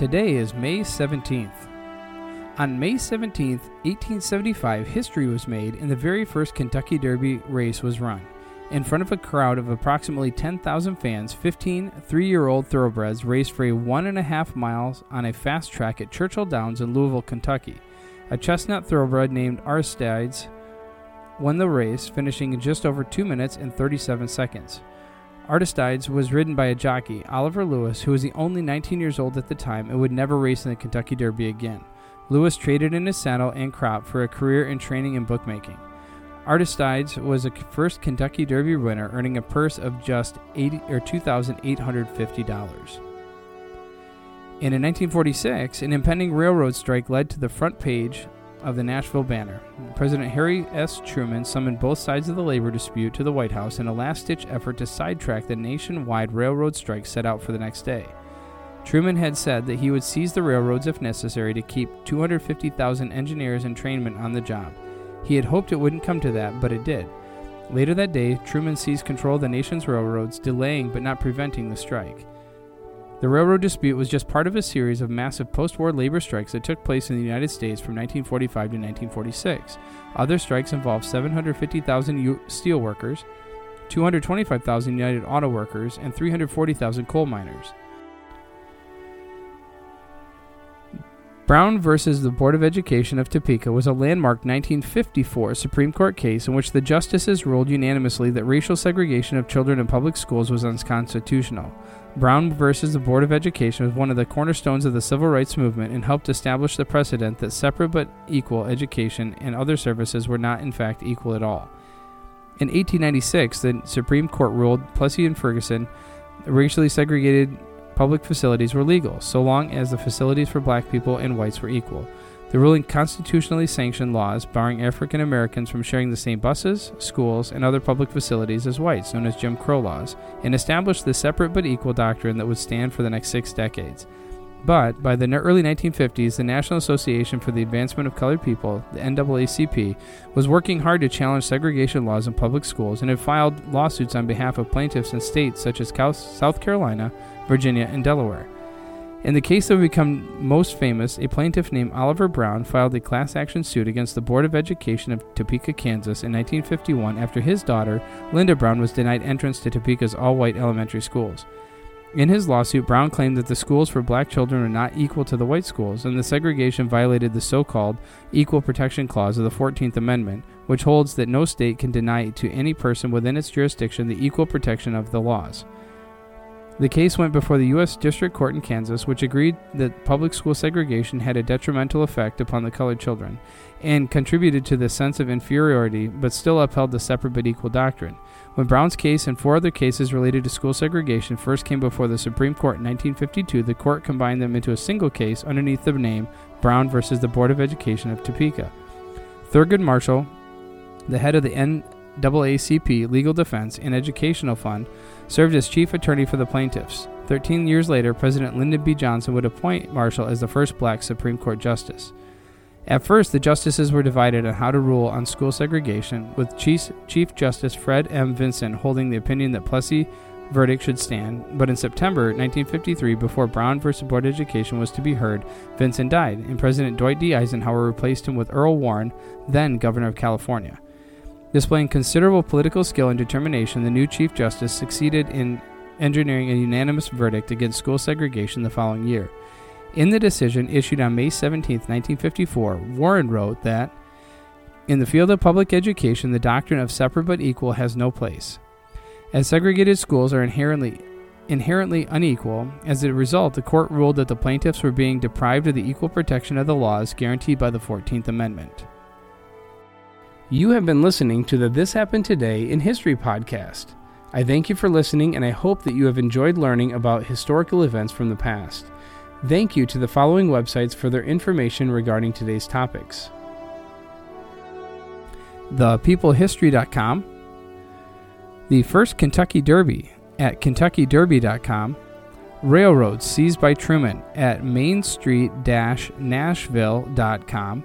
Today is May 17th. On May 17th, 1875, history was made and the very first Kentucky Derby race was run. In front of a crowd of approximately 10,000 fans, 15 three year old thoroughbreds raced for a one and a half miles on a fast track at Churchill Downs in Louisville, Kentucky. A chestnut thoroughbred named Aristides won the race, finishing in just over 2 minutes and 37 seconds. Aristides was ridden by a jockey, Oliver Lewis, who was the only 19 years old at the time and would never race in the Kentucky Derby again. Lewis traded in his saddle and crop for a career in training and bookmaking. Aristides was the first Kentucky Derby winner, earning a purse of just 80 or $2,850. And in 1946, an impending railroad strike led to the front page of the Nashville Banner. President Harry S. Truman summoned both sides of the labor dispute to the White House in a last ditch effort to sidetrack the nationwide railroad strike set out for the next day. Truman had said that he would seize the railroads if necessary to keep 250,000 engineers and trainmen on the job. He had hoped it wouldn't come to that, but it did. Later that day, Truman seized control of the nation's railroads, delaying but not preventing the strike. The railroad dispute was just part of a series of massive post war labor strikes that took place in the United States from 1945 to 1946. Other strikes involved 750,000 U- steel workers, 225,000 United Auto Workers, and 340,000 coal miners. Brown versus the Board of Education of Topeka was a landmark 1954 Supreme Court case in which the justices ruled unanimously that racial segregation of children in public schools was unconstitutional. Brown versus the Board of Education was one of the cornerstones of the civil rights movement and helped establish the precedent that separate but equal education and other services were not, in fact, equal at all. In 1896, the Supreme Court ruled Plessy and Ferguson racially segregated public facilities were legal, so long as the facilities for black people and whites were equal. The ruling constitutionally sanctioned laws barring African Americans from sharing the same buses, schools, and other public facilities as whites, known as Jim Crow laws, and established the separate but equal doctrine that would stand for the next six decades. But by the early 1950s, the National Association for the Advancement of Colored People, the NAACP, was working hard to challenge segregation laws in public schools and had filed lawsuits on behalf of plaintiffs in states such as South Carolina, Virginia, and Delaware. In the case that would become most famous, a plaintiff named Oliver Brown filed a class action suit against the Board of Education of Topeka, Kansas in 1951 after his daughter, Linda Brown, was denied entrance to Topeka's all white elementary schools. In his lawsuit, Brown claimed that the schools for black children were not equal to the white schools, and the segregation violated the so called Equal Protection Clause of the 14th Amendment, which holds that no state can deny to any person within its jurisdiction the equal protection of the laws. The case went before the U.S. District Court in Kansas, which agreed that public school segregation had a detrimental effect upon the colored children and contributed to the sense of inferiority, but still upheld the separate but equal doctrine. When Brown's case and four other cases related to school segregation first came before the Supreme Court in 1952, the court combined them into a single case underneath the name Brown versus the Board of Education of Topeka. Thurgood Marshall, the head of the NAACP Legal Defense and Educational Fund, served as chief attorney for the plaintiffs. Thirteen years later, President Lyndon B. Johnson would appoint Marshall as the first black Supreme Court justice. At first, the justices were divided on how to rule on school segregation, with Chief, Chief Justice Fred M. Vinson holding the opinion that Plessy verdict should stand, but in September 1953, before Brown v. Board of Education was to be heard, Vinson died, and President Dwight D. Eisenhower replaced him with Earl Warren, then Governor of California. Displaying considerable political skill and determination, the new Chief Justice succeeded in engineering a unanimous verdict against school segregation the following year. In the decision issued on May 17, 1954, Warren wrote that In the field of public education, the doctrine of separate but equal has no place. As segregated schools are inherently inherently unequal, as a result, the court ruled that the plaintiffs were being deprived of the equal protection of the laws guaranteed by the 14th Amendment. You have been listening to the This Happened Today in History podcast. I thank you for listening and I hope that you have enjoyed learning about historical events from the past. Thank you to the following websites for their information regarding today's topics thepeoplehistory.com, the first Kentucky Derby at kentuckyderby.com, railroads seized by Truman at mainstreet-nashville.com,